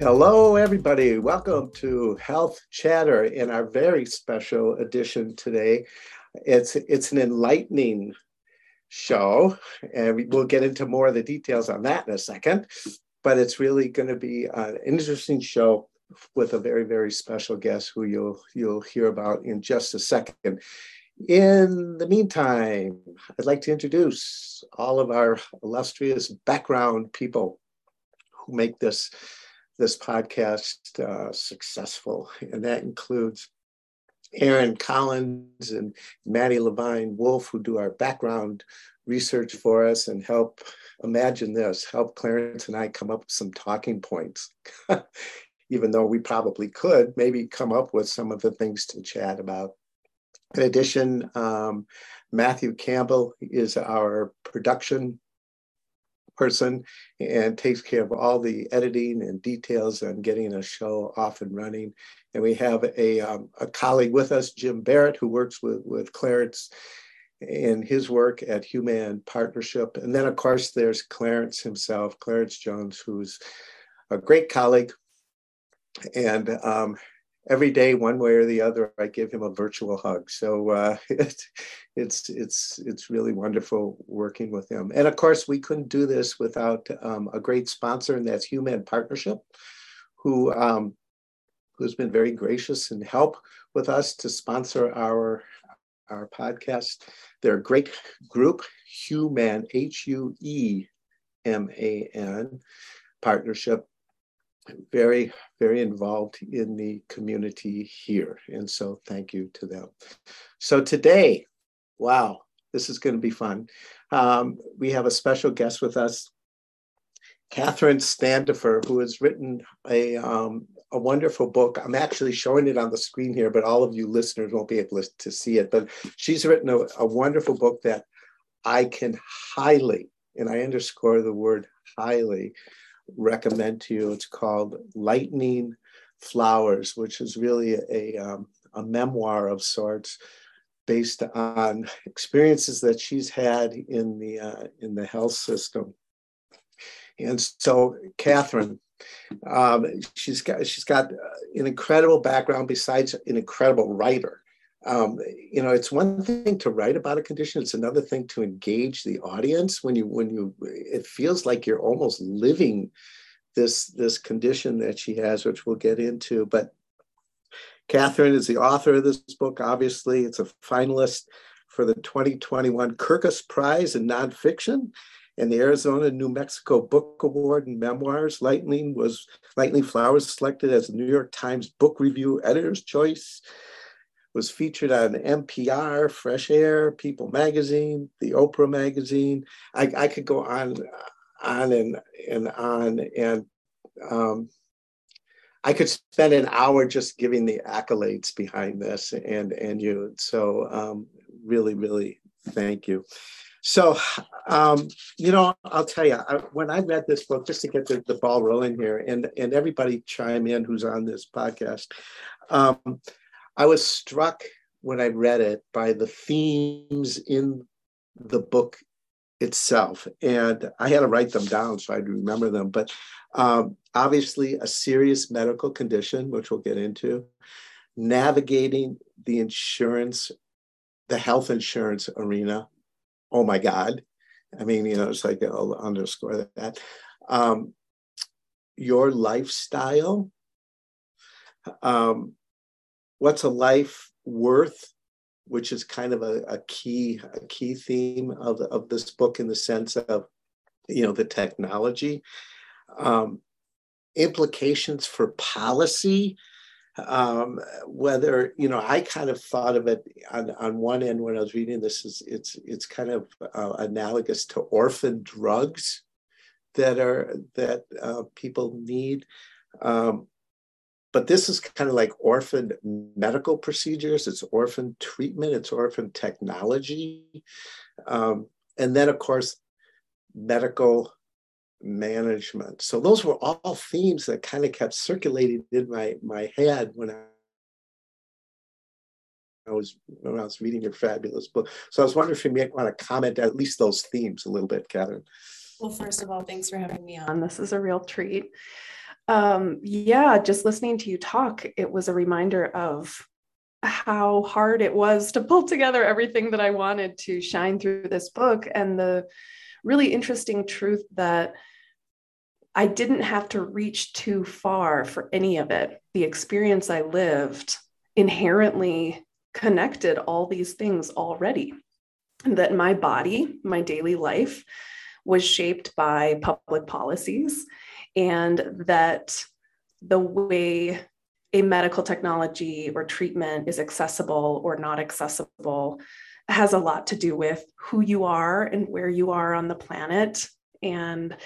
Hello, everybody. Welcome to Health Chatter in our very special edition today. It's it's an enlightening show, and we'll get into more of the details on that in a second. But it's really going to be an interesting show with a very very special guest who you'll you'll hear about in just a second. In the meantime, I'd like to introduce all of our illustrious background people who make this this podcast uh, successful. And that includes Aaron Collins and Maddie Levine Wolf, who do our background research for us and help imagine this, help Clarence and I come up with some talking points. Even though we probably could maybe come up with some of the things to chat about. In addition, um, Matthew Campbell is our production person and takes care of all the editing and details on getting a show off and running. And we have a, um, a colleague with us, Jim Barrett, who works with, with Clarence in his work at Hue-MAN Partnership. And then, of course, there's Clarence himself, Clarence Jones, who's a great colleague. And um, every day, one way or the other, I give him a virtual hug. So uh, it's it's it's it's really wonderful working with him. And of course, we couldn't do this without um, a great sponsor, and that's Hue-MAN Partnership, who um, who's been very gracious and help with us to sponsor our our podcast. They're a great group, Human H U E M A N partnership very, very involved in the community here. And so thank you to them. So today, wow, this is going to be fun. Um, we have a special guest with us, Katherine Standefer, who has written a, um, a wonderful book. I'm actually showing it on the screen here, but all of you listeners won't be able to see it. But she's written a, a wonderful book that I can highly, and I underscore the word highly, recommend to you. It's called Lightning Flowers, which is really a, um, a memoir of sorts based on experiences that she's had in the uh, in the health system. And so, Katherine, um, she's got she's got an incredible background besides an incredible writer um, you know it's one thing to write about a condition it's another thing to engage the audience when you when you it feels like you're almost living this this condition that she has which we'll get into but katherine is the author of this book obviously it's a finalist for the 2021 kirkus prize in nonfiction and the Arizona New Mexico Book Award in Memoirs. Lightning was Lightning Flowers selected as the New York Times Book Review Editor's Choice was featured on NPR, Fresh Air, People Magazine, the Oprah Magazine. I, I could go on, on and, and on, and um, I could spend an hour just giving the accolades behind this and and you. So um, really, really, thank you. So, um, you know, I'll tell you, I, when I read this book, just to get the, the, ball rolling here, and and everybody chime in who's on this podcast. Um, I was struck when I read it by the themes in the book itself. And I had to write them down so I'd remember them. But um, obviously, a serious medical condition, which we'll get into, navigating the insurance, the health insurance arena. Oh my God. I mean, you know, it's like I'll underscore that. Um, your lifestyle, um, what's a life worth which is kind of a, a key a key theme of, of this book in the sense of you know the technology. Um, implications for policy um, whether you know i kind of thought of it on, on one end when i was reading this is it's it's kind of uh, analogous to orphan drugs that are that uh, people need. Um, but this is kind of like orphan medical procedures it's orphan treatment it's orphan technology um, and then of course medical management so those were all themes that kind of kept circulating in my my head when i I was when I was reading your fabulous book. So I was wondering if you might want to comment at least those themes a little bit, Katherine. Well, first of all, thanks for having me on. This is a real treat. Um, yeah, just listening to you talk, it was a reminder of how hard it was to pull together everything that I wanted to shine through this book and the really interesting truth that I didn't have to reach too far for any of it. The experience I lived inherently connected all these things already. And that my body, my daily life, was shaped by public policies, and that the way a medical technology or treatment is accessible or not accessible has a lot to do with who you are and where you are on the planet and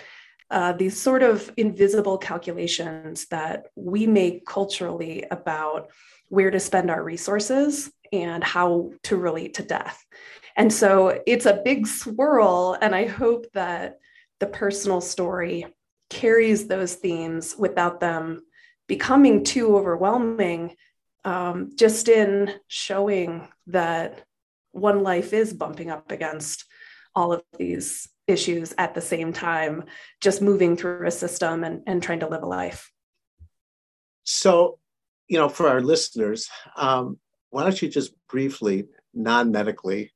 uh, these sort of invisible calculations that we make culturally about where to spend our resources and how to relate to death. And so it's a big swirl. And I hope that the personal story carries those themes without them becoming too overwhelming, um, just in showing that one life is bumping up against all of these issues at the same time, just moving through a system and, and trying to live a life. So, you know, for our listeners, um, why don't you just briefly, non medically,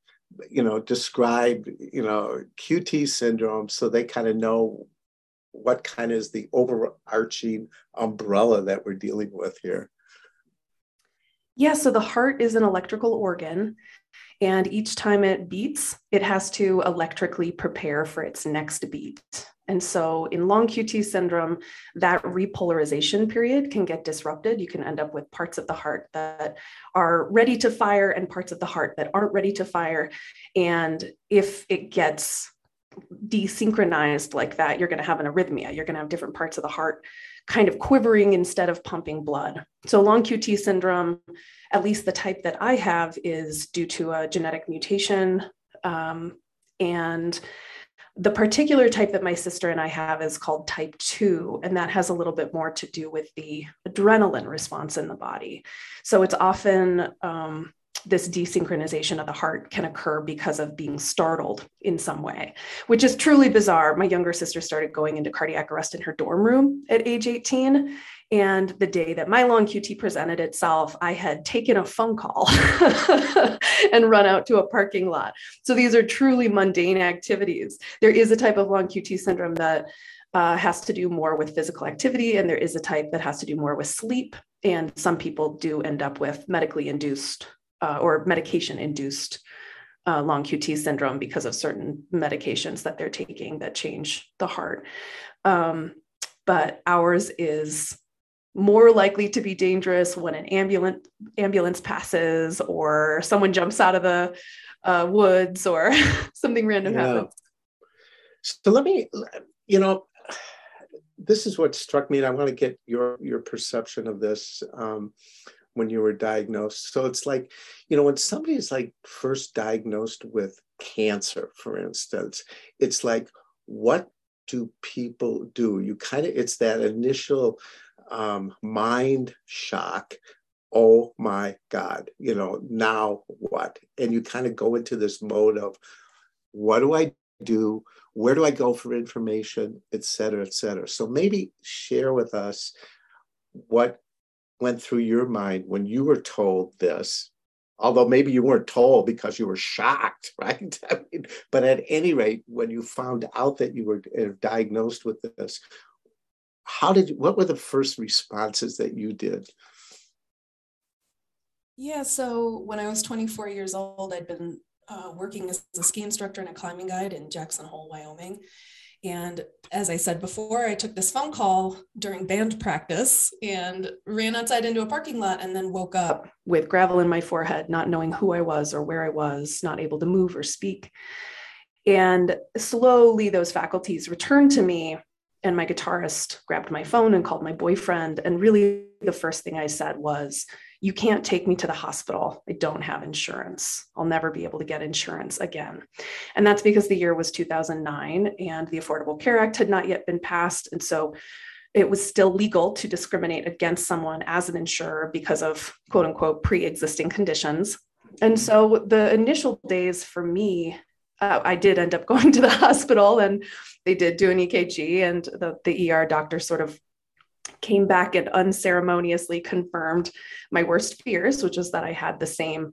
you know, describe, you know, QT syndrome so they kind of know what kind is the overarching umbrella that we're dealing with here? Yeah, so the heart is an electrical organ. And each time it beats, it has to electrically prepare for its next beat. And so in long QT syndrome, that repolarization period can get disrupted. You can end up with parts of the heart that are ready to fire and parts of the heart that aren't ready to fire. And if it gets desynchronized like that, you're going to have an arrhythmia. You're going to have different parts of the heart kind of quivering instead of pumping blood. So, long QT syndrome, at least the type that I have, is due to a genetic mutation. Um, and the particular type that my sister and I have is called type 2, and that has a little bit more to do with the adrenaline response in the body. So, it's often um, this desynchronization of the heart can occur because of being startled in some way, which is truly bizarre. My younger sister started going into cardiac arrest in her dorm room at age 18. And the day that my long QT presented itself, I had taken a phone call and run out to a parking lot. So these are truly mundane activities. There is a type of long QT syndrome that uh, has to do more with physical activity, and there is a type that has to do more with sleep. And some people do end up with medically induced uh, or medication induced uh, long QT syndrome because of certain medications that they're taking that change the heart. Um, but ours is more likely to be dangerous when an ambulance ambulance passes or someone jumps out of the uh, woods or something random yeah. happens. So let me, you know, this is what struck me, and I want to get your your perception of this. Um, when you were diagnosed. So it's like, you know, when somebody is like first diagnosed with cancer, for instance, it's like, what do people do? You kind of, it's that initial um, mind shock. Oh my God, you know, now what? And you kind of go into this mode of, what do I do? Where do I go for information, et cetera, et cetera. So maybe share with us what went through your mind when you were told this? Although maybe you weren't told because you were shocked, right? I mean, but at any rate, when you found out that you were uh, diagnosed with this, how did what were the first responses that you did? Yeah, so when I was 24 years old, I'd been uh, working as a ski instructor and a climbing guide in Jackson Hole, Wyoming. And as I said before, I took this phone call during band practice and ran outside into a parking lot and then woke up with gravel in my forehead, not knowing who I was or where I was, not able to move or speak. And slowly those faculties returned to me. And my guitarist grabbed my phone and called my boyfriend. And really, the first thing I said was, you can't take me to the hospital. I don't have insurance. I'll never be able to get insurance again. And that's because the year was 2009 and the Affordable Care Act had not yet been passed. And so it was still legal to discriminate against someone as an insurer because of quote unquote pre existing conditions. And so the initial days for me, uh, I did end up going to the hospital and they did do an EKG, and the, the ER doctor sort of came back and unceremoniously confirmed my worst fears, which is that I had the same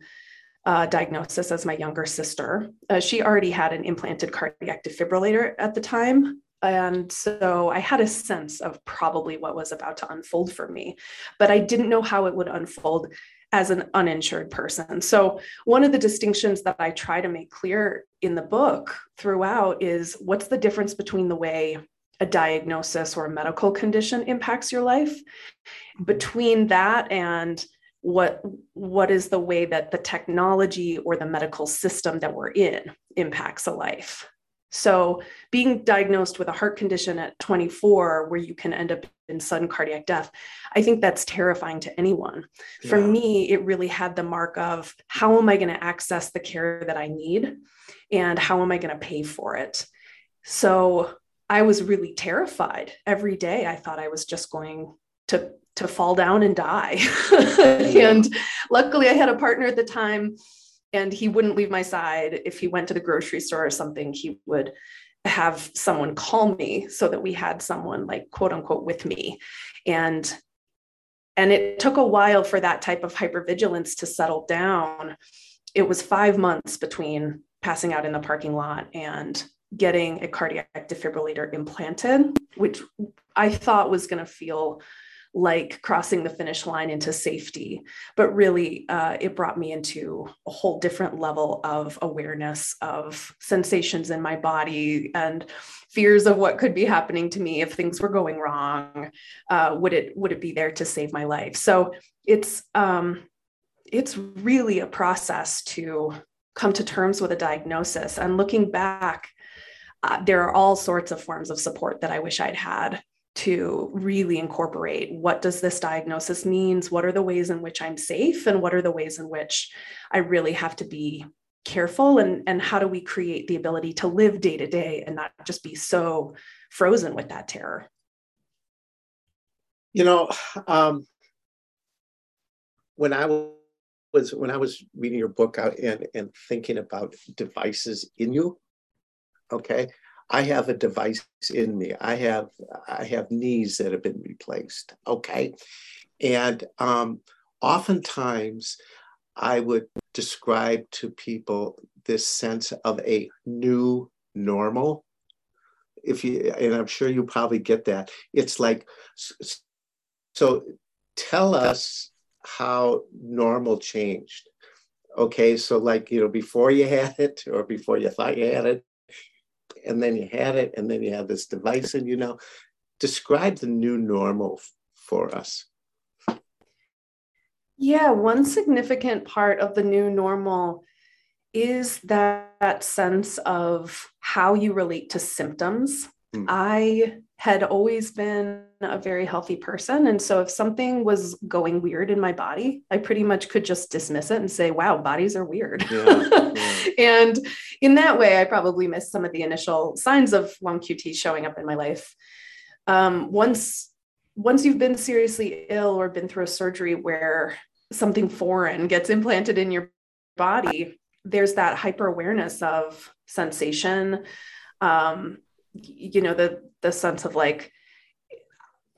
uh, diagnosis as my younger sister. Uh, she already had an implanted cardiac defibrillator at the time. And so I had a sense of probably what was about to unfold for me, but I didn't know how it would unfold as an uninsured person. So, one of the distinctions that I try to make clear in the book throughout is what's the difference between the way a diagnosis or a medical condition impacts your life between that and what what is the way that the technology or the medical system that we're in impacts a life. So being diagnosed with a heart condition at 24 where you can end up in sudden cardiac death i think that's terrifying to anyone. Yeah. for me it really had the mark of how am i going to access the care that i need and how am i going to pay for it? So I was really terrified every day. I thought I was just going to to fall down and die. and luckily I had a partner at the time and he wouldn't leave my side if he went to the grocery store or something he would have someone call me so that we had someone like quote unquote with me and and it took a while for that type of hypervigilance to settle down it was 5 months between passing out in the parking lot and getting a cardiac defibrillator implanted, which I thought was going to feel like crossing the finish line into safety. But really, uh, it brought me into a whole different level of awareness of sensations in my body and fears of what could be happening to me if things were going wrong. Uh, would it would it be there to save my life? So it's um, it's really a process to come to terms with a diagnosis. And looking back, uh, there are all sorts of forms of support that I wish I'd had to really incorporate. What does this diagnosis means? What are the ways in which i'm safe? And what are the ways in which i really have to be careful? And and how do we create the ability to live day to day and not just be so frozen with that terror? You know um, when i was when i was reading your book out and and thinking about devices in you okay? I have a device in me. I have i have knees that have been replaced okay? And um, oftentimes i would describe to people this sense of a new normal. If you and i'm sure you probably get that. It's like so tell us how normal changed okay? So like you know before you had it or before you thought you had it and then you had it, and then you have this device, and you know, describe the new normal for us. Yeah, one significant part of the new normal is that, that sense of how you relate to symptoms. Mm. I had always been a very healthy person. And so if something was going weird in my body, I pretty much could just dismiss it and say, wow, bodies are weird. Yeah, yeah. and in that way, I probably missed some of the initial signs of long QT showing up in my life. Um, once, once you've been seriously ill or been through a surgery where something foreign gets implanted in your body, there's that hyper awareness of sensation. Um, you know, the the sense of like,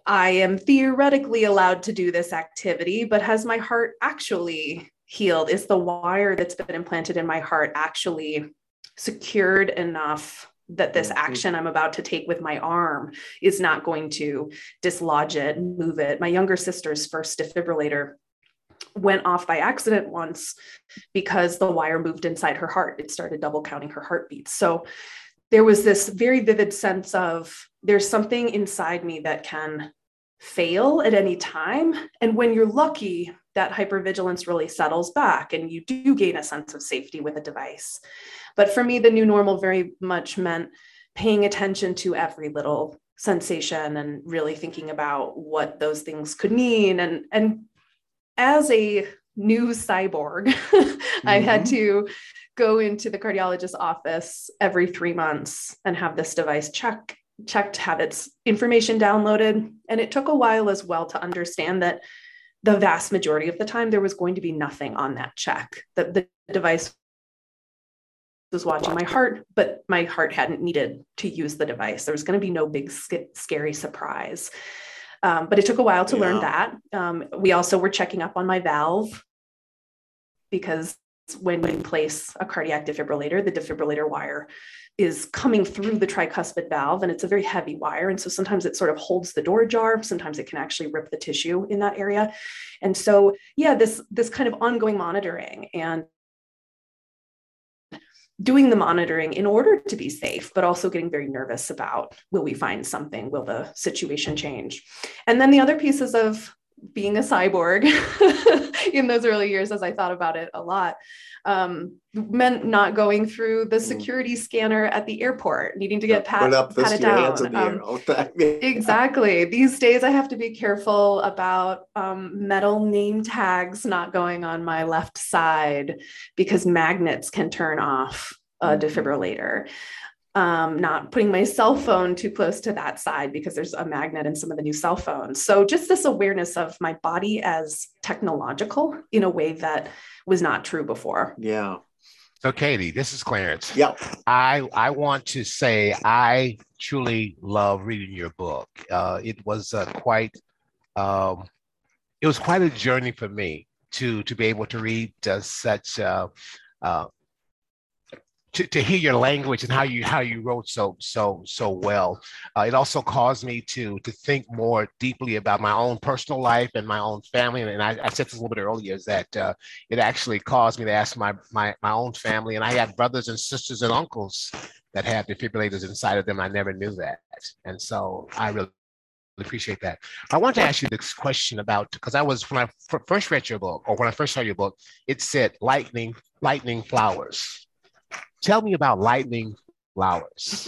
I am theoretically allowed to do this activity, but has my heart actually healed? Is the wire that's been implanted in my heart actually secured enough that this mm-hmm. action I'm about to take with my arm is not going to dislodge it, move it? My younger sister's first defibrillator went off by accident once because the wire moved inside her heart. It started double counting her heartbeats. So there was this very vivid sense of there's something inside me that can fail at any time. And when you're lucky, that hypervigilance really settles back and you do gain a sense of safety with a device. But for me, the new normal very much meant paying attention to every little sensation and really thinking about what those things could mean. And, and as a new cyborg, mm-hmm. I had mm-hmm. to go into the cardiologist's office every three months and have this device check checked have its information downloaded and it took a while as well to understand that the vast majority of the time, there was going to be nothing on that check. That the device was watching my heart, but my heart hadn't needed to use the device. There was going to be no big, scary surprise. Um, but it took a while to yeah. learn that. Um, we also were checking up on my valve because when we place a cardiac defibrillator, the defibrillator wire is coming through the tricuspid valve and it's a very heavy wire. And so sometimes it sort of holds the door jar. Sometimes it can actually rip the tissue in that area. And so, yeah, this, this kind of ongoing monitoring and doing the monitoring in order to be safe, but also getting very nervous about will we find something? Will the situation change? And then the other pieces of being a cyborg in those early years, as I thought about it a lot, um, meant not going through the mm. security mm. scanner at the airport, needing to get pat, up patted down. Um, exactly. These days, I have to be careful about um, metal name tags not going on my left side because magnets can turn off a mm-hmm. defibrillator um, not putting my cell phone too close to that side because there's a magnet in some of the new cell phones. So just this awareness of my body as technological in a way that was not true before. Yeah. So Katie, this is Clarence. Yep. I I want to say I truly love reading your book. Uh, it was uh, quite um, it was quite a journey for me to to be able to read uh, such uh, uh, to, to hear your language and how you how you wrote so so so well. Uh, it also caused me to to think more deeply about my own personal life and my own family. And, I, I, said this a little bit earlier is that uh, it actually caused me to ask my my my own family. And I had brothers and sisters and uncles that had defibrillators inside of them. I never knew that, and so I really appreciate that. I want to ask you this question about because I was when I first read your book or when I first saw your book, it said lightning lightning flowers. Tell me about lightning flowers.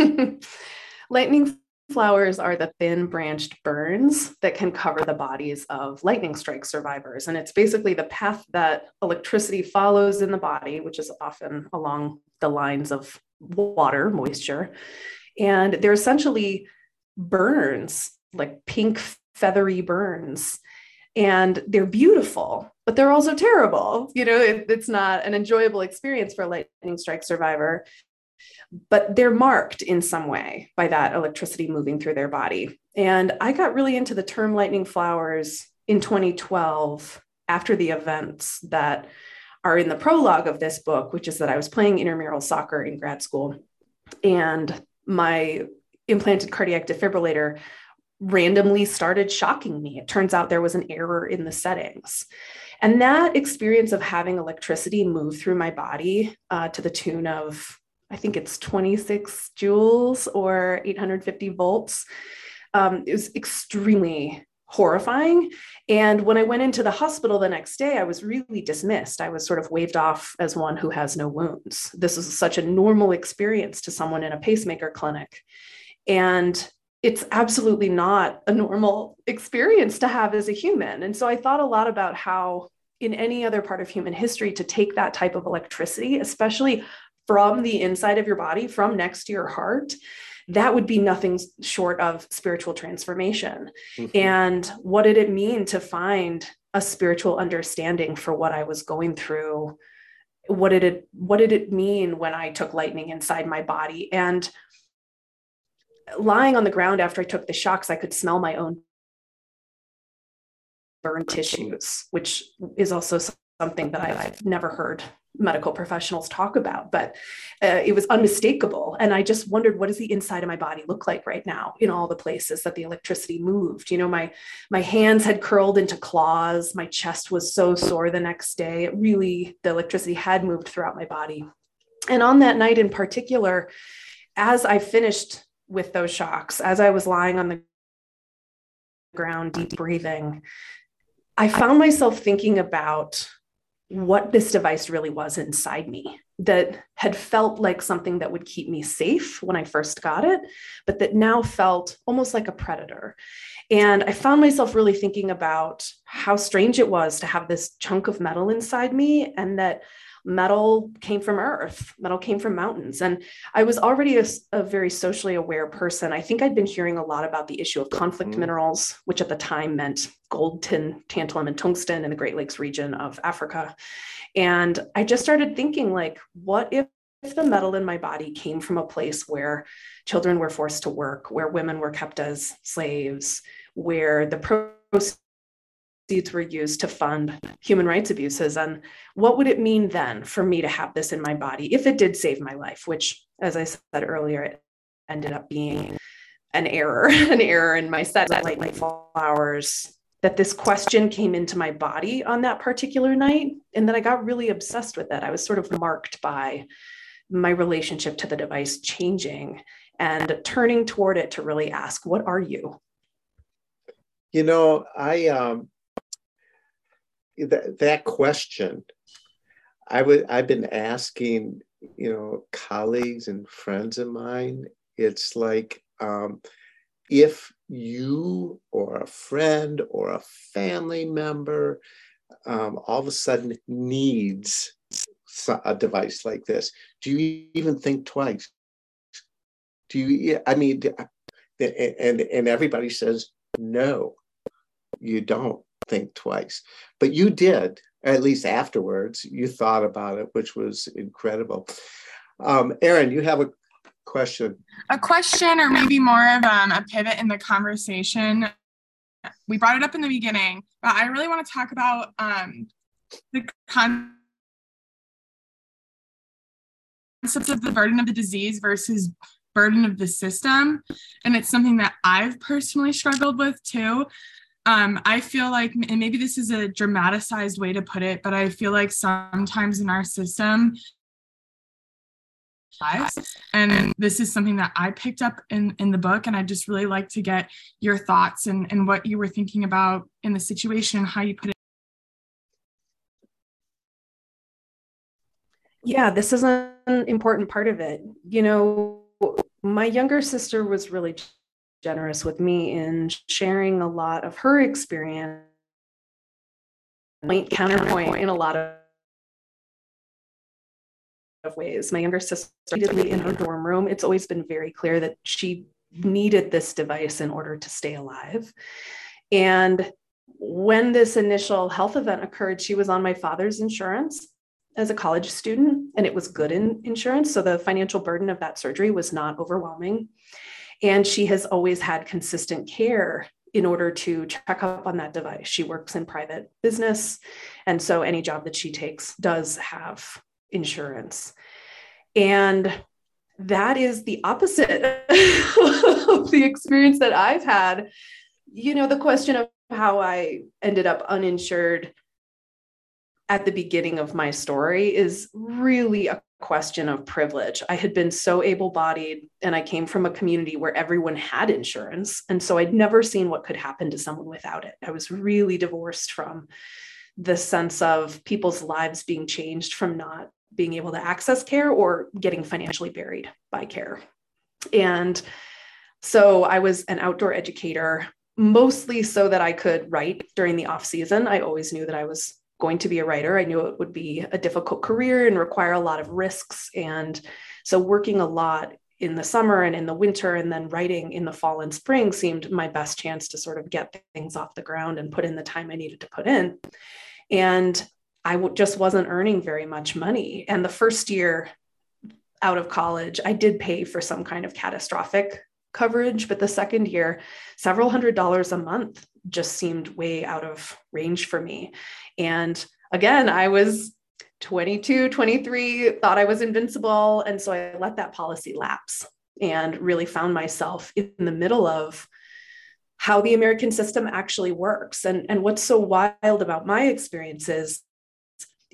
lightning flowers are the thin branched burns that can cover the bodies of lightning strike survivors. And it's basically the path that electricity follows in the body, which is often along the lines of water, moisture. And they're essentially burns, like pink, feathery burns. And they're beautiful but they're also terrible. You know, it, it's not an enjoyable experience for a lightning strike survivor, but they're marked in some way by that electricity moving through their body. And I got really into the term lightning flowers in 2012 after the events that are in the prologue of this book, which is that I was playing intramural soccer in grad school and my implanted cardiac defibrillator randomly started shocking me. It turns out there was an error in the settings. And that experience of having electricity move through my body uh, to the tune of, I think it's 26 joules or 850 volts, um, is extremely horrifying. And when I went into the hospital the next day, I was really dismissed. I was sort of waved off as one who has no wounds. This is such a normal experience to someone in a pacemaker clinic. And it's absolutely not a normal experience to have as a human. And so I thought a lot about how, in any other part of human history, to take that type of electricity, especially from the inside of your body, from next to your heart, that would be nothing short of spiritual transformation. Mm-hmm. And what did it mean to find a spiritual understanding for what I was going through? What did it what did it mean when I took lightning inside my body? And lying on the ground after I took the shocks, I could smell my own burned tissues, which is also something that I've never heard medical professionals talk about, but uh, it was unmistakable. And I just wondered, what does the inside of my body look like right now in all the places that the electricity moved? You know, my my hands had curled into claws. My chest was so sore the next day. It really, the electricity had moved throughout my body. And on that night in particular, as I finished with those shocks as I was lying on the ground, deep breathing, I found myself thinking about what this device really was inside me that had felt like something that would keep me safe when I first got it, but that now felt almost like a predator. And I found myself really thinking about how strange it was to have this chunk of metal inside me and that metal came from earth, metal came from mountains. And I was already a, a very socially aware person. I think I'd been hearing a lot about the issue of conflict mm-hmm. minerals, which at the time meant gold, tin, tantalum, and tungsten in the Great Lakes region of Africa. And I just started thinking, like, what if if the metal in my body came from a place where children were forced to work, where women were kept as slaves, where the proceeds were used to fund human rights abuses, and what would it mean then for me to have this in my body if it did save my life, which, as I said earlier, it ended up being an error, an error in my set light flowers that this question came into my body on that particular night and that I got really obsessed with it. I was sort of marked by my relationship to the device changing and turning toward it to really ask, what are you? You know, I um that that question I would I've been asking, you know, colleagues and friends of mine. It's like um, if you or a friend or a family member um, all of a sudden needs a device like this, do you even think twice? Do you? I mean, and and everybody says no, you don't think twice, but you did. At least afterwards, you thought about it, which was incredible. Um, Erin, you have a question. A question, or maybe more of um, a pivot in the conversation. We brought it up in the beginning, but I really want to talk about um, the concept of the burden of the disease versus burden of the system. And it's something that I've personally struggled with too. Um, I feel like, and maybe this is a dramatized way to put it, but I feel like sometimes in our system, lives. And this is something that I picked up in, in the book. And I just really like to get your thoughts and, and what you were thinking about in the situation, and how you put it. Yeah, this is an important part of it. You know, my younger sister was really generous with me in sharing a lot of her experience point counterpoint in a lot of of ways. My younger sister repeatedly in her dorm room, it's always been very clear that she needed this device in order to stay alive. And when this initial health event occurred, she was on my father's insurance as a college student, and it was good in insurance. So the financial burden of that surgery was not overwhelming. And she has always had consistent care in order to check up on that device. She works in private business. And so any job that she takes does have insurance. And that is the opposite of the experience that I've had. You know, the question of how I ended up uninsured at the beginning of my story is really a question of privilege. I had been so able bodied and I came from a community where everyone had insurance. And so I'd never seen what could happen to someone without it. I was really divorced from the sense of people's lives being changed from not being able to access care or getting financially buried by care. And so I was an outdoor educator, mostly so that I could write during the off season. I always knew that I was going to be a writer. I knew it would be a difficult career and require a lot of risks. And so working a lot in the summer and in the winter and then writing in the fall and spring seemed my best chance to sort of get things off the ground and put in the time I needed to put in. And I w- just wasn't earning very much money. And the first year out of college, I did pay for some kind of catastrophic coverage, but the second year, several hundred dollars a month just seemed way out of range for me. And again, I was 22, 23, thought I was invincible. And so I let that policy lapse and really found myself in the middle of how the American system actually works. And, and what's so wild about my experiences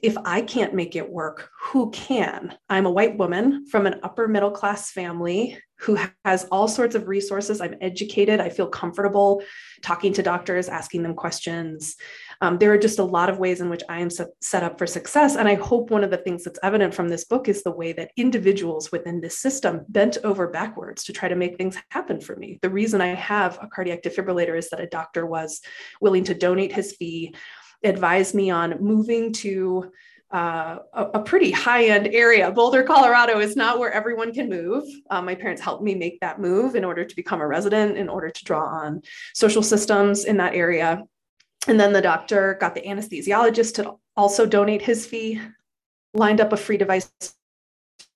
if I can't make it work, who can? I'm a white woman from an upper middle class family who has all sorts of resources. I'm educated. I feel comfortable talking to doctors, asking them questions. Um, there are just a lot of ways in which I am set up for success. And I hope one of the things that's evident from this book is the way that individuals within this system bent over backwards to try to make things happen for me. The reason I have a cardiac defibrillator is that a doctor was willing to donate his fee advised me on moving to uh, a, a, pretty high end area. Boulder, Colorado is not where everyone can move. Um, my parents helped me make that move in order to become a resident, in order to draw on social systems in that area. And then the doctor got the anesthesiologist to also donate his fee, lined up a free device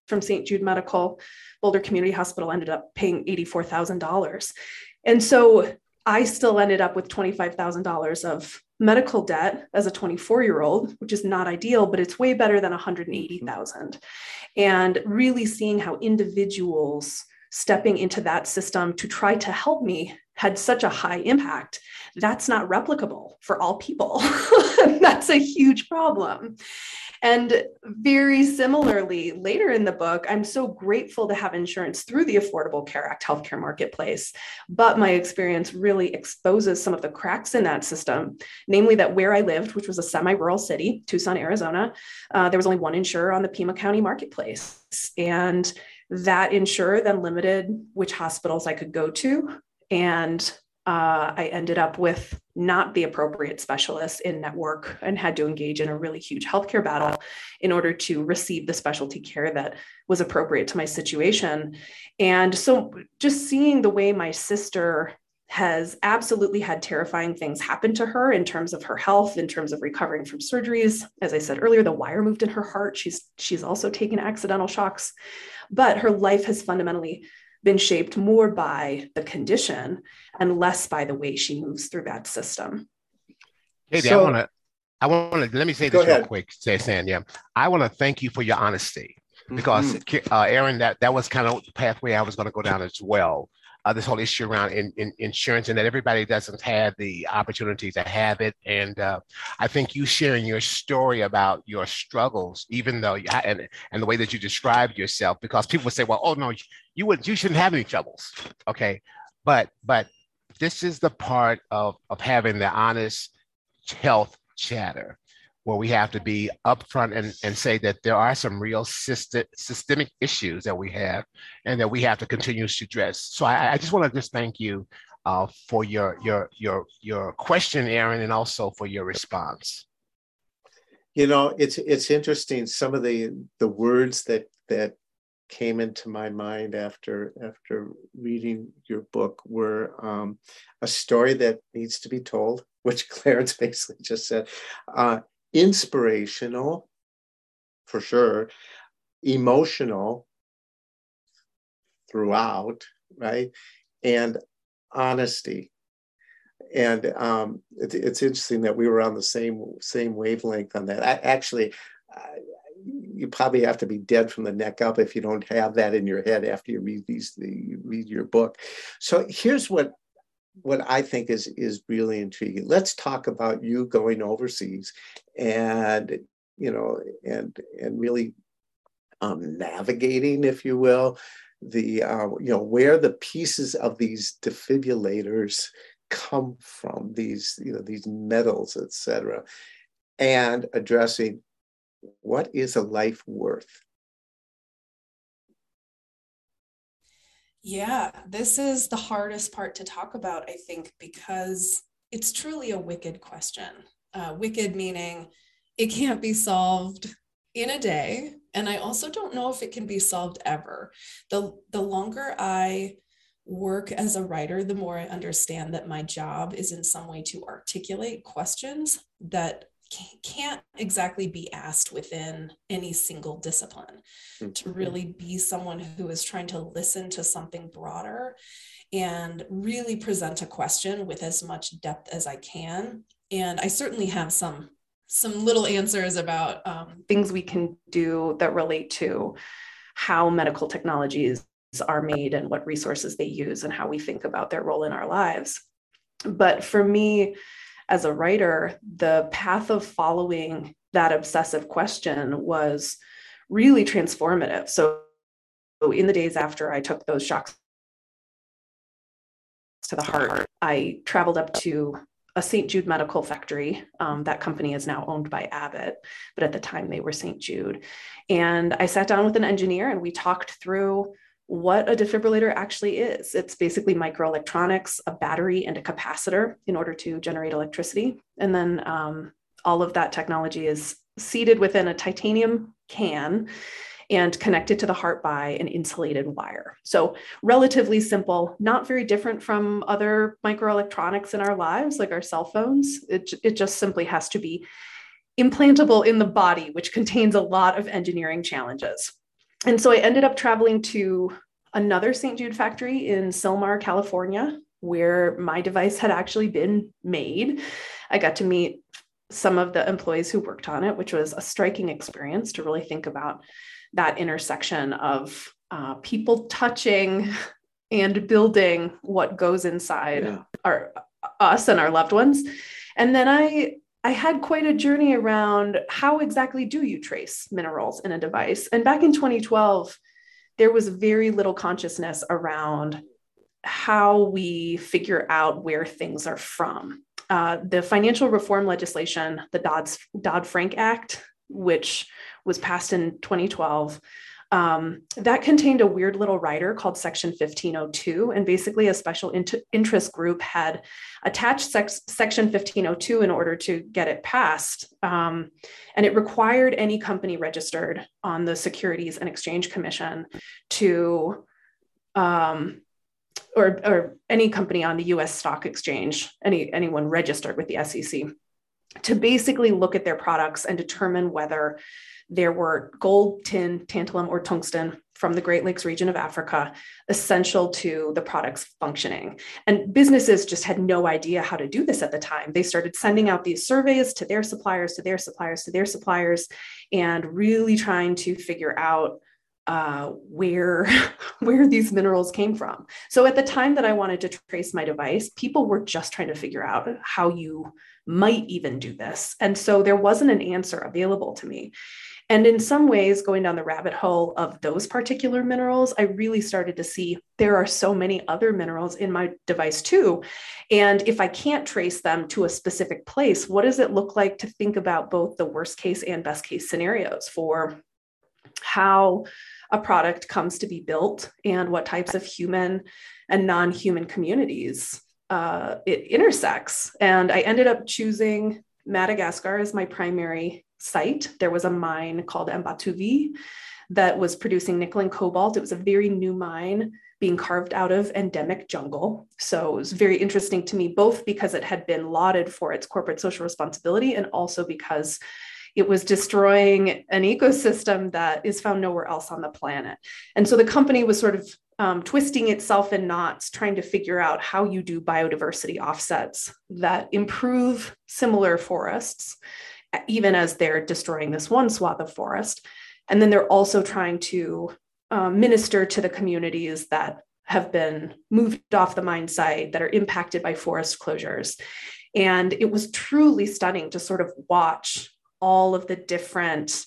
from St. Jude Medical. Boulder Community Hospital ended up paying $84,000. And so I still ended up with $25,000 of medical debt as a 24 year old, which is not ideal, but it's way better than 180,000. Mm-hmm. And really seeing how individuals stepping into that system to try to help me had such a high impact. That's not replicable for all people. That's a huge problem. And very similarly, later in the book, I'm so grateful to have insurance through the Affordable Care Act healthcare marketplace. But my experience really exposes some of the cracks in that system, namely that where I lived, which was a semi rural city, Tucson, Arizona, uh, there was only one insurer on the Pima County marketplace. And that insurer then limited which hospitals I could go to. And uh, I ended up with not the appropriate specialist in network and had to engage in a really huge healthcare battle in order to receive the specialty care that was appropriate to my situation. And so just seeing the way my sister has absolutely had terrifying things happen to her in terms of her health in terms of recovering from surgeries as i said earlier the wire moved in her heart she's she's also taken accidental shocks but her life has fundamentally been shaped more by the condition and less by the way she moves through that system. Katie, so, I want to, I want to let me say this real quick, say San, yeah. I want to thank you for your honesty because mm-hmm. uh, Aaron, that that was kind of the pathway I was going to go down as well uh, this whole issue around in, in, insurance and that everybody doesn't have the opportunity to have it. And uh, I think you sharing your story about your struggles, even though you, and and the way that you described yourself, because people would say, well, oh no, you would you shouldn't have any troubles, okay? But but this is the part of of having the honest health chatter where we have to be upfront and, and say that there are some real system, systemic issues that we have and that we have to continue to address. So I, I just want to just thank you uh, for your, your, your, your question, Aaron, and also for your response. You know, it's, it's interesting. Some of the, the words that, that came into my mind after after reading your book were um, a story that needs to be told, which Clarence basically just said. Uh, inspirational for sure, emotional throughout, right? And honesty. And um, it, it's interesting that we were on the same same wavelength on that. I, actually, I, you probably have to be dead from the neck up if you don't have that in your head after you read these the, read your book. So here's what what I think is is really intriguing. Let's talk about you going overseas and you know and and really um, navigating, if you will, the uh, you know where the pieces of these defibrillators come from, these you know these metals, etc., and addressing what is a life worth Yeah, this is the hardest part to talk about, I think, because it's truly a wicked question. Uh, wicked meaning it can't be solved in a day. And I also don't know if it can be solved ever. The, the longer I work as a writer, the more I understand that my job is in some way to articulate questions that can't exactly be asked within any single discipline mm-hmm. to really be someone who is trying to listen to something broader and really present a question with as much depth as I can. And I certainly have some some little answers about um, things we can do that relate to how medical technologies are made and what resources they use and how we think about their role in our lives. But for me, as a writer, the path of following that obsessive question was really transformative. So, in the days after I took those shocks to the heart, I traveled up to a St. Jude medical factory. Um, that company is now owned by Abbott, but at the time they were St. Jude. And I sat down with an engineer and we talked through what a defibrillator actually is. It's basically microelectronics, a battery, and a capacitor in order to generate electricity. And then um, all of that technology is seated within a titanium can and connected to the heart by an insulated wire. So, relatively simple, not very different from other microelectronics in our lives, like our cell phones. It, it just simply has to be implantable in the body, which contains a lot of engineering challenges. And so, I ended up traveling to another St. Jude factory in Sylmar, California, where my device had actually been made. I got to meet some of the employees who worked on it, which was a striking experience to really think about that intersection of uh, people touching and building what goes inside yeah. our us and our loved ones and then i i had quite a journey around how exactly do you trace minerals in a device and back in 2012 there was very little consciousness around how we figure out where things are from uh, the financial reform legislation the dodd-frank act which was passed in 2012. Um, that contained a weird little rider called Section 1502. And basically, a special int- interest group had attached sex- Section 1502 in order to get it passed. Um, and it required any company registered on the Securities and Exchange Commission to, um, or, or any company on the US Stock Exchange, any, anyone registered with the SEC, to basically look at their products and determine whether there were gold, tin, tantalum, or tungsten from the Great Lakes region of Africa, essential to the product's functioning. And businesses just had no idea how to do this at the time. They started sending out these surveys to their suppliers, to their suppliers, to their suppliers, and really trying to figure out uh, where where these minerals came from. So at the time that I wanted to trace my device, people were just trying to figure out how you might even do this, and so there wasn't an answer available to me. And in some ways, going down the rabbit hole of those particular minerals, I really started to see there are so many other minerals in my device too. And if I can't trace them to a specific place, what does it look like to think about both the worst case and best case scenarios for how a product comes to be built and what types of human and non human communities uh, it intersects? And I ended up choosing Madagascar as my primary site. There was a mine called Ambatovy that was producing nickel and cobalt. It was a very new mine being carved out of endemic jungle. So it was very interesting to me, both because it had been lauded for its corporate social responsibility and also because it was destroying an ecosystem that is found nowhere else on the planet. And so the company was sort of um, twisting itself in knots, trying to figure out how you do biodiversity offsets that improve similar forests even as they're destroying this one swath of forest. And then they're also trying to um, minister to the communities that have been moved off the mine site that are impacted by forest closures. And it was truly stunning to sort of watch all of the different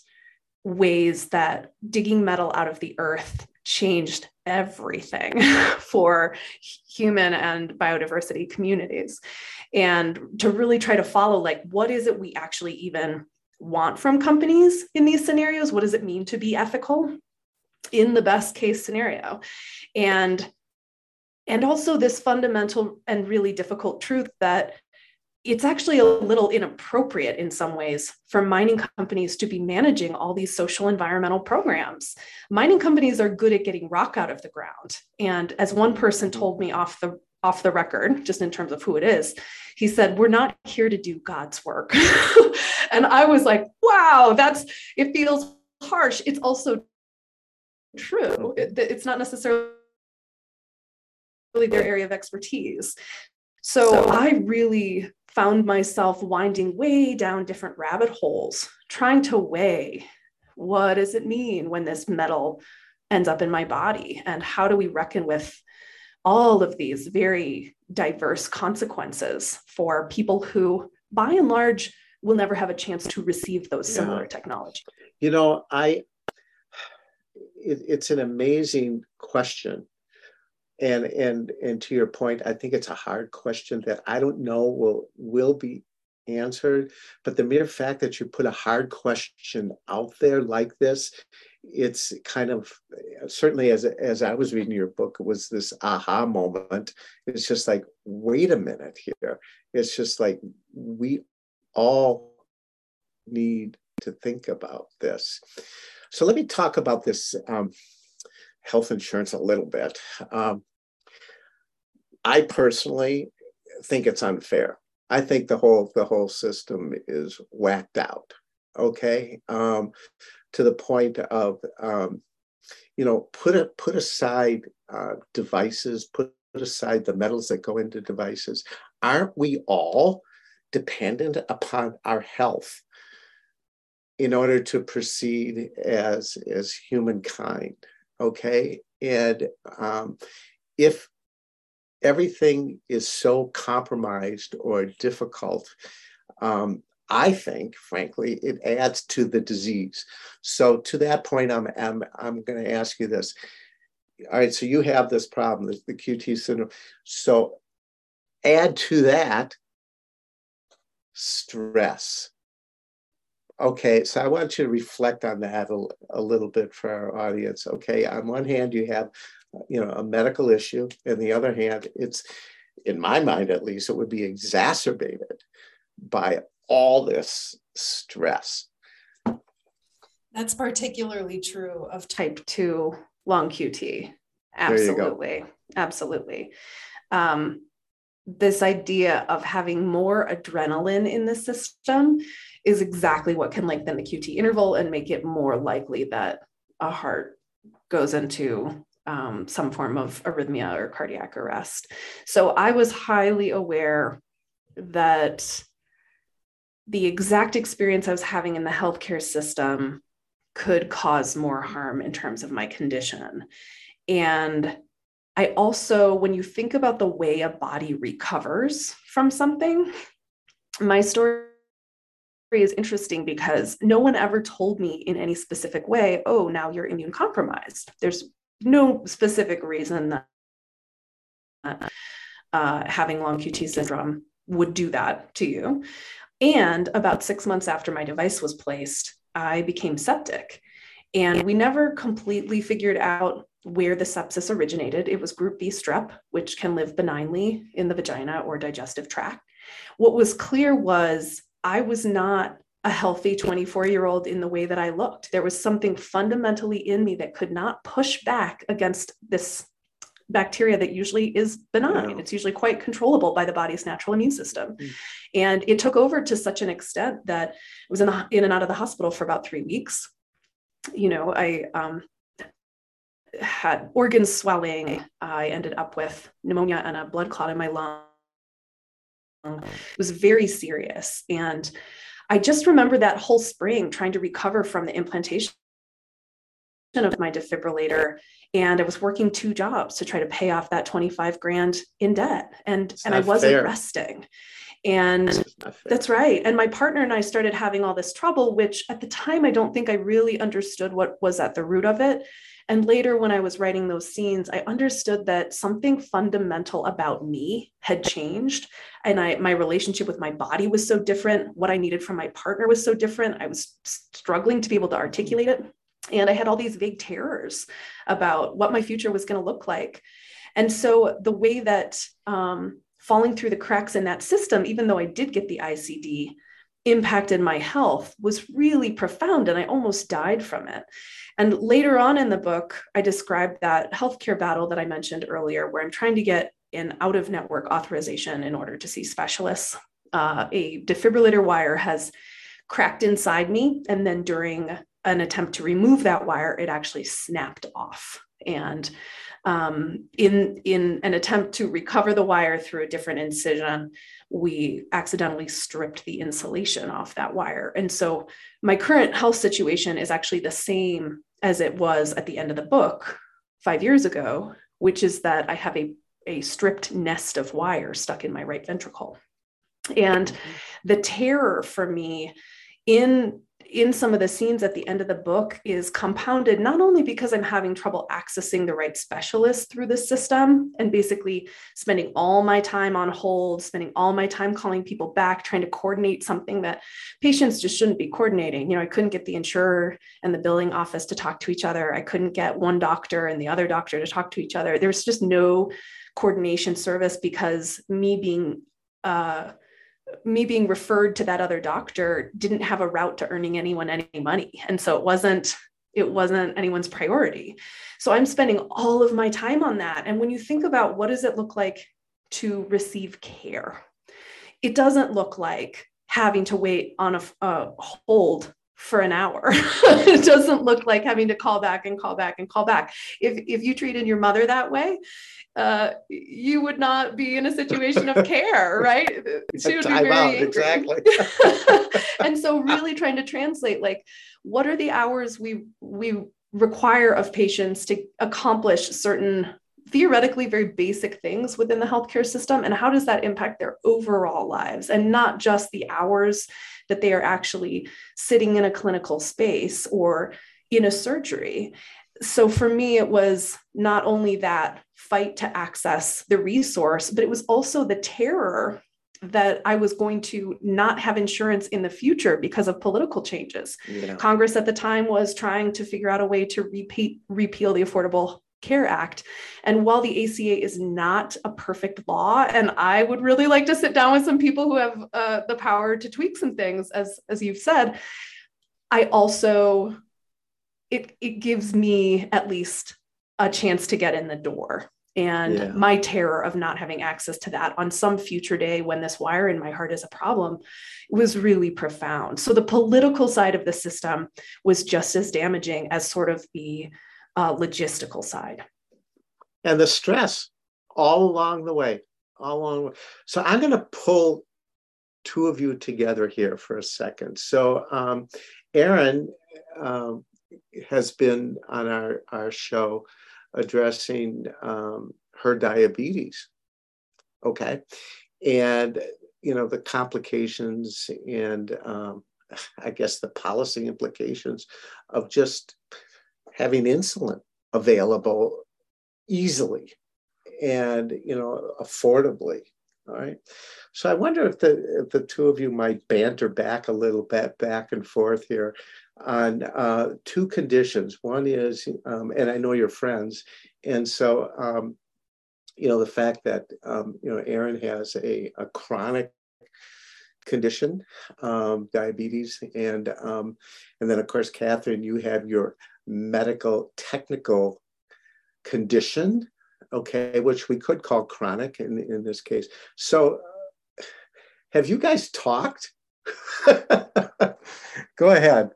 ways that digging metal out of the earth changed everything for human and biodiversity communities. And to really try to follow like what is it we actually even want from companies in these scenarios? What does it mean to be ethical in the best case scenario? And and also this fundamental and really difficult truth that it's actually a little inappropriate in some ways for mining companies to be managing all these social environmental programs. Mining companies are good at getting rock out of the ground. And as one person mm-hmm. told me off the off the record, just in terms of who it is, he said, We're not here to do God's work. and I was like, wow, that's it feels harsh. It's also true. It, it's not necessarily really their area of expertise. So, so I really found myself winding way down different rabbit holes, trying to weigh what does it mean when this metal ends up in my body? And how do we reckon with all of these very diverse consequences for people who, by and large, will never have a chance to receive those similar yeah. technology? You know, I, it, it's an amazing question and and and to your point i think it's a hard question that i don't know will will be answered but the mere fact that you put a hard question out there like this it's kind of certainly as as i was reading your book it was this aha moment it's just like wait a minute here it's just like we all need to think about this. So let me talk about this um, health insurance a little bit. Um, I personally think it's unfair. I think the whole the whole system is whacked out. Okay, um, to the point of um, you know put a, put aside uh, devices, put aside the metals that go into devices. Aren't we all dependent upon our health in order to proceed as as humankind? Okay, and um, if everything is so compromised or difficult, um, I think, frankly, it adds to the disease. So to that point, I'm, I'm, I'm going to ask you this. All right, so you have this problem, the, the QT syndrome. So add to that stress. Okay, so I want you to reflect on that a, a little bit for our audience. Okay, on one hand, you have you know a medical issue. And the other hand it's in my mind at least it would be exacerbated by all this stress. That's particularly true of type 2 long qt absolutely. Absolutely. Um, this idea of having more adrenaline in the system is exactly what can lengthen the qt interval and make it more likely that a heart goes into um, some form of arrhythmia or cardiac arrest. So I was highly aware that the exact experience I was having in the healthcare system could cause more harm in terms of my condition. And I also, when you think about the way a body recovers from something, my story is interesting because no one ever told me in any specific way, oh, now you're immune compromised. There's no specific reason that uh, having long QT syndrome would do that to you. And about six months after my device was placed, I became septic. And we never completely figured out where the sepsis originated. It was group B strep, which can live benignly in the vagina or digestive tract. What was clear was I was not a healthy 24 year old in the way that I looked. There was something fundamentally in me that could not push back against this bacteria that usually is benign. It's usually quite controllable by the body's natural immune system. Mm. And it took over to such an extent that I was in, the, in and out of the hospital for about three weeks. You know, I um, had organ swelling. I ended up with pneumonia and a blood clot in my lung. It was very serious. And I just remember that whole spring trying to recover from the implantation of my defibrillator and I was working two jobs to try to pay off that 25 grand in debt and and I wasn't fair. resting. And that's, that's right. And my partner and I started having all this trouble which at the time I don't think I really understood what was at the root of it. And later, when I was writing those scenes, I understood that something fundamental about me had changed. And I, my relationship with my body was so different. What I needed from my partner was so different. I was struggling to be able to articulate it. And I had all these vague terrors about what my future was going to look like. And so the way that um, falling through the cracks in that system, even though I did get the ICD, impacted my health was really profound and I almost died from it. And later on in the book, I described that healthcare battle that I mentioned earlier, where I'm trying to get an out of network authorization in order to see specialists. Uh, a defibrillator wire has cracked inside me. And then during an attempt to remove that wire, it actually snapped off. And um, in, in an attempt to recover the wire through a different incision, we accidentally stripped the insulation off that wire. And so my current health situation is actually the same as it was at the end of the book five years ago, which is that I have a, a stripped nest of wire stuck in my right ventricle. And mm-hmm. the terror for me in in some of the scenes at the end of the book is compounded not only because I'm having trouble accessing the right specialist through the system and basically spending all my time on hold, spending all my time calling people back, trying to coordinate something that patients just shouldn't be coordinating. You know, I couldn't get the insurer and the billing office to talk to each other. I couldn't get one doctor and the other doctor to talk to each other. There's just no coordination service because me being uh, me being referred to that other doctor didn't have a route to earning anyone any money. And so it wasn't it wasn't anyone's priority. So i'm spending all of my time on that. And when you think about what does it look like to receive care it doesn't look like having to wait on a, a hold for an hour. it doesn't look like having to call back and call back and call back. If if you treated your mother that way, uh, you would not be in a situation of care, right? She would be very out, exactly. and so, really trying to translate, like, what are the hours we we require of patients to accomplish certain theoretically very basic things within the healthcare system and how does that impact their overall lives and not just the hours that they are actually sitting in a clinical space or in a surgery so for me it was not only that fight to access the resource but it was also the terror that I was going to not have insurance in the future because of political changes. Yeah. Congress at the time was trying to figure out a way to repeat, repeal the Affordable Care Act. And while the ACA is not a perfect law, and I would really like to sit down with some people who have uh, the power to tweak some things, as, as you've said, I also, it, it gives me at least a chance to get in the door. And yeah. my terror of not having access to that on some future day when this wire in my heart is a problem was really profound. So the political side of the system was just as damaging as sort of the uh, logistical side. And the stress all along the way, all along. Way. So I'm going to pull two of you together here for a second. So um, Erin um, has been on our, our show addressing um, her diabetes. Okay. And, you know, the complications and um, I guess the policy implications of just having insulin available easily and you know affordably all right? So i wonder if the if the two of you might banter back a little bit back and forth here on uh, two conditions. One is um, and i know you're friends and so um, you know the fact that um, you know Erin has a, a chronic condition um, diabetes and um, and then of course Katherine you have your medical technical condition, okay, which we could call chronic in, in this case. So, have you guys talked? Go ahead.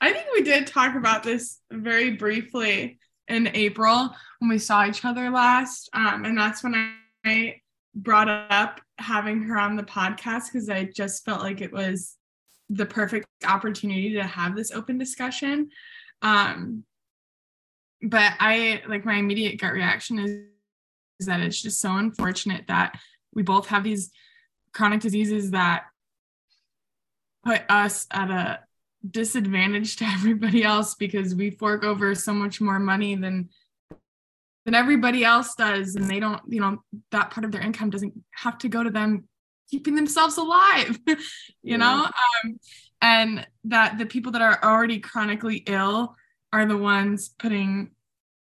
I think we did talk about this very briefly in April when we saw each other last. Um, and that's when I brought up having her on the podcast because I just felt like it was the perfect opportunity to have this open discussion. Um, but I like my immediate gut reaction is, is that it's just so unfortunate that we both have these chronic diseases that put us at a disadvantage to everybody else because we fork over so much more money than than everybody else does and they don't you know that part of their income doesn't have to go to them keeping themselves alive you yeah. know um, and that the people that are already chronically ill are the ones putting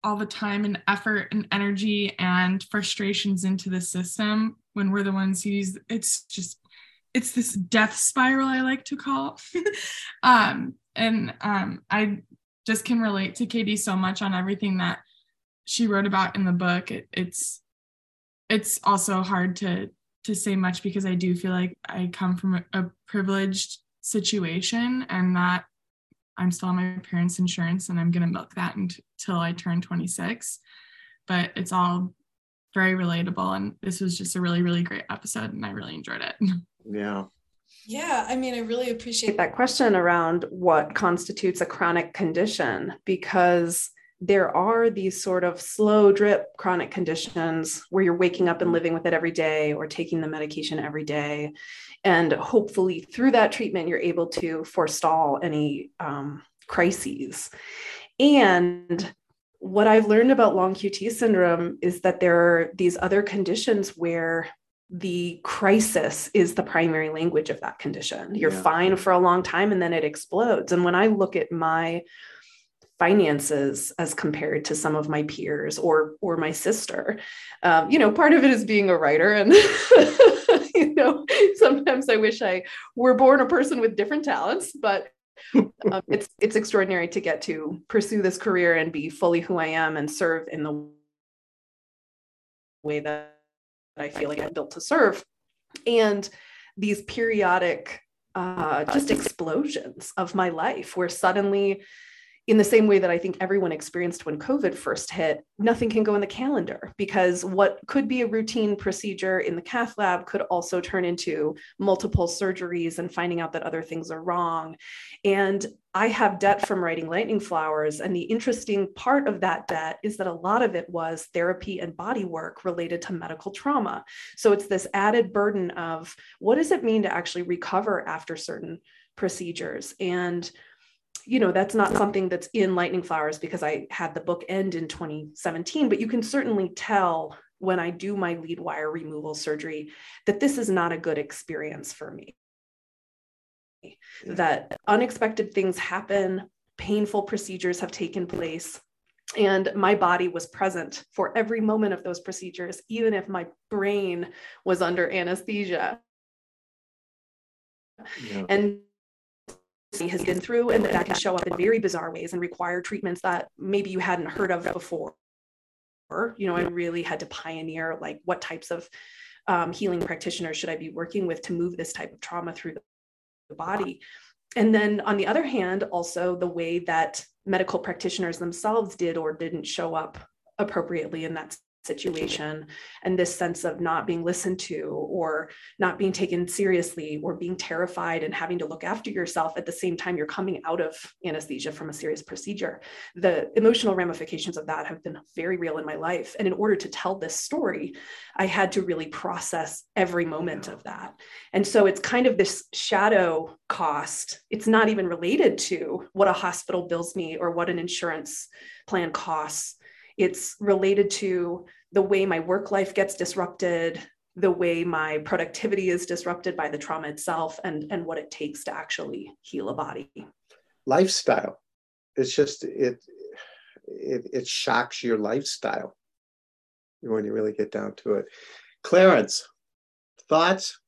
all the time and effort and energy and frustrations into the system when we're the ones who use it's just it's this death spiral i like to call um and um i just can relate to katie so much on everything that she wrote about in the book. It, it's it's also hard to to say much because I do feel like I come from a, a privileged situation and that I'm still on my parents' insurance and I'm going to milk that until I turn 26. But it's all very relatable. And this was just a really, really great episode and I really enjoyed it. Yeah. Yeah, I mean, I really appreciate that question around what constitutes a chronic condition because there are these sort of slow drip chronic conditions where you're waking up and living with it every day or taking the medication every day. And hopefully, through that treatment, you're able to forestall any um, crises. And what I've learned about long QT syndrome is that there are these other conditions where the crisis is the primary language of that condition. You're yeah. fine for a long time and then it explodes. And when I look at my finances as compared to some of my peers or or my sister. Um, you know part of it is being a writer and you know sometimes i wish i were born a person with different talents but um, it's it's extraordinary to get to pursue this career and be fully who i am and serve in the way that i feel like i'm built to serve. And these periodic uh, just explosions of my life where suddenly in the same way that I think everyone experienced when COVID first hit, nothing can go in the calendar because what could be a routine procedure in the cath lab could also turn into multiple surgeries and finding out that other things are wrong. And I have debt from writing Lightning Flowers. And the interesting part of that debt is that a lot of it was therapy and body work related to medical trauma. So it's this added burden of what does it mean to actually recover after certain procedures? And you know that's not something that's in lightning flowers because i had the book end in 2017 but you can certainly tell when i do my lead wire removal surgery that this is not a good experience for me. That unexpected things happen painful procedures have taken place and my body was present for every moment of those procedures even if my brain was under anesthesia. Yeah. and has been through and that, that can show up in very bizarre ways and require treatments that maybe you hadn't heard of before. You know i really had to pioneer like what types of um, healing practitioners should i be working with to move this type of trauma through the body? And then on the other hand also the way that medical practitioners themselves did or didn't show up appropriately in that situation and this sense of not being listened to or not being taken seriously or being terrified and having to look after yourself at the same time you're coming out of anesthesia from a serious procedure. The emotional ramifications of that have been very real in my life. And in order to tell this story i had to really process every moment of that. And so it's kind of this shadow cost. It's not even related to what a hospital bills me or what an insurance plan costs it's related to the way my work life gets disrupted, the way my productivity is disrupted by the trauma itself, and, and what it takes to actually heal a body. Lifestyle. It's just, it, it, it shocks your lifestyle when you really get down to it. Clarence, thoughts?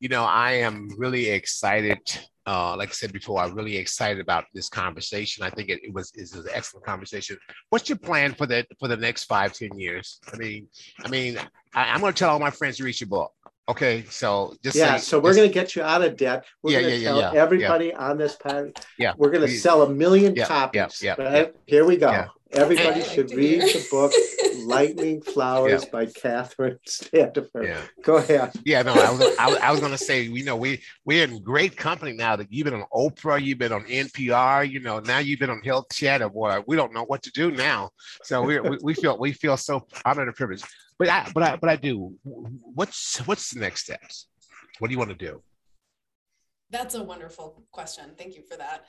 You know, I am really excited uh, like I said before, I'm really excited about this conversation. I think it, it was is an excellent conversation. What's your plan for the for the next five, ten years? I mean, I mean, I, am going to tell all my friends to read your book. Okay, so just yeah. Say, so we're going to get you out of debt. We're yeah, going to yeah, tell yeah, everybody on this pad. Yeah, we're going to sell a million copies. Yeah, yeah, right? Here we go. Everybody should read the book Lightning Flowers yeah. by Katherine Standefer. Yeah. Go ahead. Yeah, no, I was, I, I was going to say, you know, we, we're in great company now that you've been on Oprah, you've been on NPR, you know, now you've been on Health Chatter. Boy, we don't know what to do now. So we, we, we feel, we feel so honored and privileged. But I, but I, but I do. What's, what's the next steps? What do you want to do? That's a wonderful question. Thank you for that.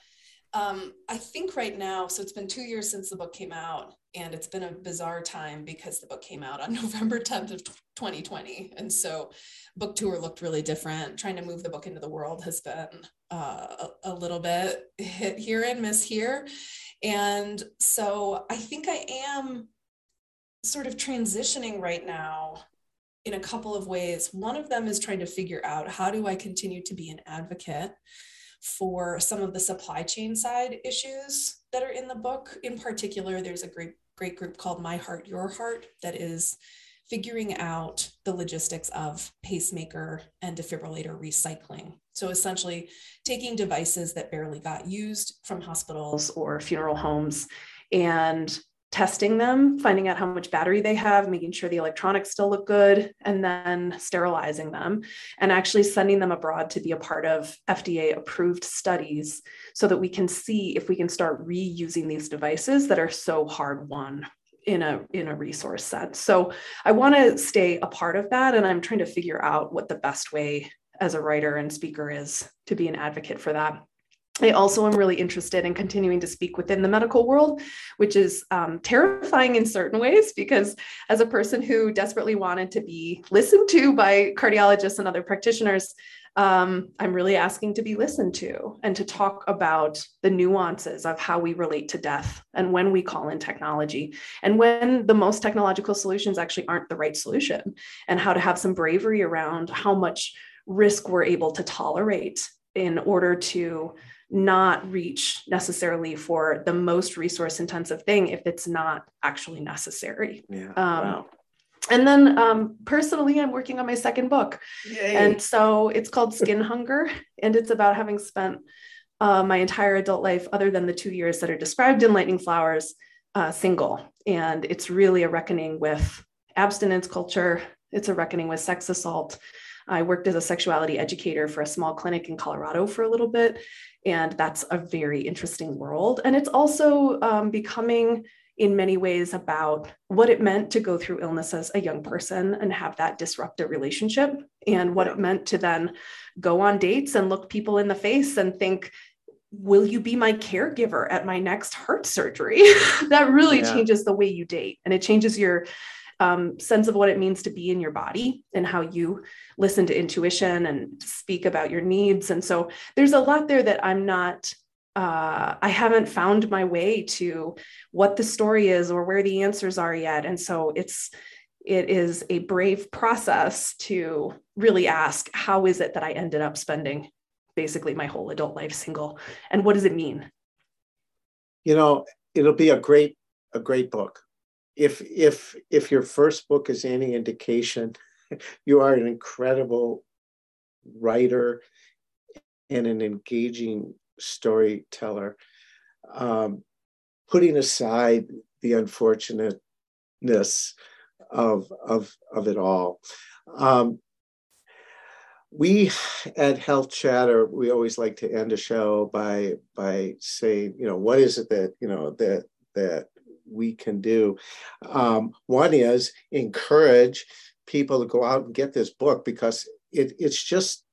Um, I think right now, so it's been two years since the book came out, and it's been a bizarre time because the book came out on November 10th of 2020. And so book tour looked really different. Trying to move the book into the world has been uh, a, a little bit hit here and miss here. And so I think I am sort of transitioning right now in a couple of ways. One of them is trying to figure out how do I continue to be an advocate for some of the supply chain side issues that are in the book. In particular, there's a great, great group called My Heart, Your Heart that is figuring out the logistics of pacemaker and defibrillator recycling. So essentially taking devices that barely got used from hospitals or funeral homes and testing them, finding out how much battery they have, making sure the electronics still look good, and then sterilizing them and actually sending them abroad to be a part of FDA approved studies so that we can see if we can start reusing these devices that are so hard won in a in a resource sense. So I want to stay a part of that and I'm trying to figure out what the best way as a writer and speaker is to be an advocate for that. I also am really interested in continuing to speak within the medical world, which is um, terrifying in certain ways because, as a person who desperately wanted to be listened to by cardiologists and other practitioners, um, I'm really asking to be listened to and to talk about the nuances of how we relate to death and when we call in technology and when the most technological solutions actually aren't the right solution, and how to have some bravery around how much risk we're able to tolerate in order to not reach necessarily for the most resource intensive thing if it's not actually necessary. Yeah. Um, wow. And then um, personally, I'm working on my second book. Yay. And so it's called Skin Hunger. And it's about having spent uh, my entire adult life, other than the two years that are described in Lightning Flowers, uh, single. And it's really a reckoning with abstinence culture, it's a reckoning with sex assault. I worked as a sexuality educator for a small clinic in Colorado for a little bit. And that's a very interesting world. And it's also um, becoming in many ways about what it meant to go through illness as a young person and have that disrupt a relationship and what it meant to then go on dates and look people in the face and think will you be my caregiver at my next heart surgery that really Yeah. changes the way you date and it changes your um, sense of what it means to be in your body and how you listen to intuition and speak about your needs and so there's a lot there that i'm not uh, I haven't found my way to what the story is or where the answers are yet. And so it's it is a brave process to really ask, how is it that I ended up spending basically my whole adult life single? And what does it mean? you know it'll be a great a great book if if if your first book is any indication you are an incredible writer and an engaging storyteller. Um, putting aside the unfortunateness of of of it all. Um, we at health chatter we always like to end a show by by saying you know what is it that you know that that we can do. Um, one is encourage people to go out and get this book because it, it's just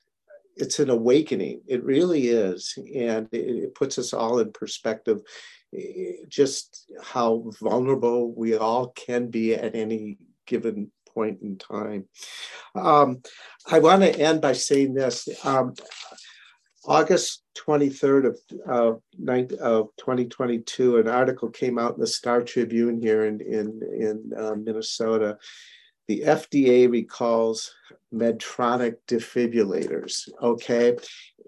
it's an awakening. It really is. And it, it puts us all in perspective just how vulnerable we all can be at any given point in time. Um, I want to end by saying this. Um, August 23rd of, uh, of 2022, an article came out in the Star Tribune here in, in, in uh, Minnesota. The FDA recalls Medtronic defibrillators, okay?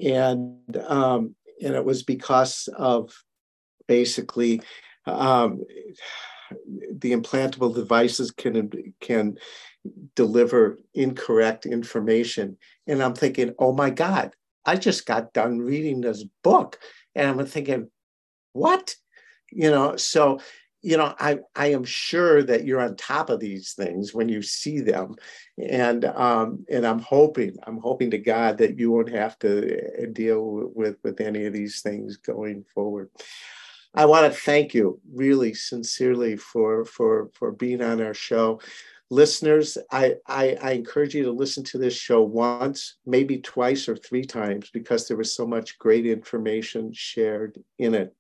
And, um, and it was because of basically um, the implantable devices can, can deliver incorrect information. And I'm thinking, oh my God, I just got done reading this book. And I'm thinking, what? You know, so, you know, I, I am sure that you're on top of these things when you see them. And um, and I'm hoping, I'm hoping to God that you won't have to deal with, with any of these things going forward. I want to thank you really sincerely for for for being on our show listeners I, I, I encourage you to listen to this show once maybe twice or three times because there was so much great information shared in it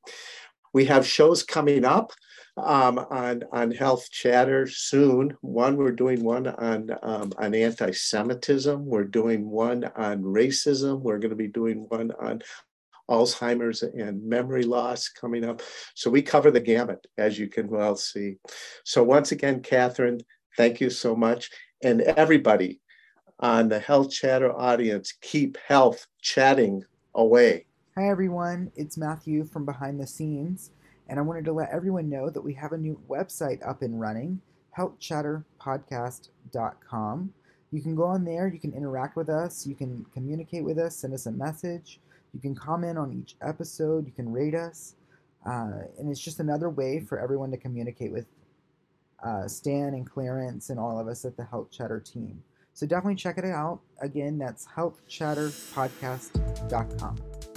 we have shows coming up um, on on health chatter soon one we're doing one on um, on anti-semitism we're doing one on racism we're going to be doing one on Alzheimer's and memory loss coming up. So we cover the gamut, as you can well see. So once again, Katherine, thank you so much. And everybody on the Health Chatter audience, keep health chatting away. Hi, everyone. It's Matthew from Behind the Scenes, and I wanted to let everyone know that we have a new website up and running healthchatterpodcast.com. You can go on there, you can interact with us, you can communicate with us, send us a message, you can comment on each episode, you can rate us, uh, and it's just another way for everyone to communicate with uh, Stan and Clarence and all of us at the Health Chatter team. So definitely check it out. Again, that's healthchatterpodcast.com.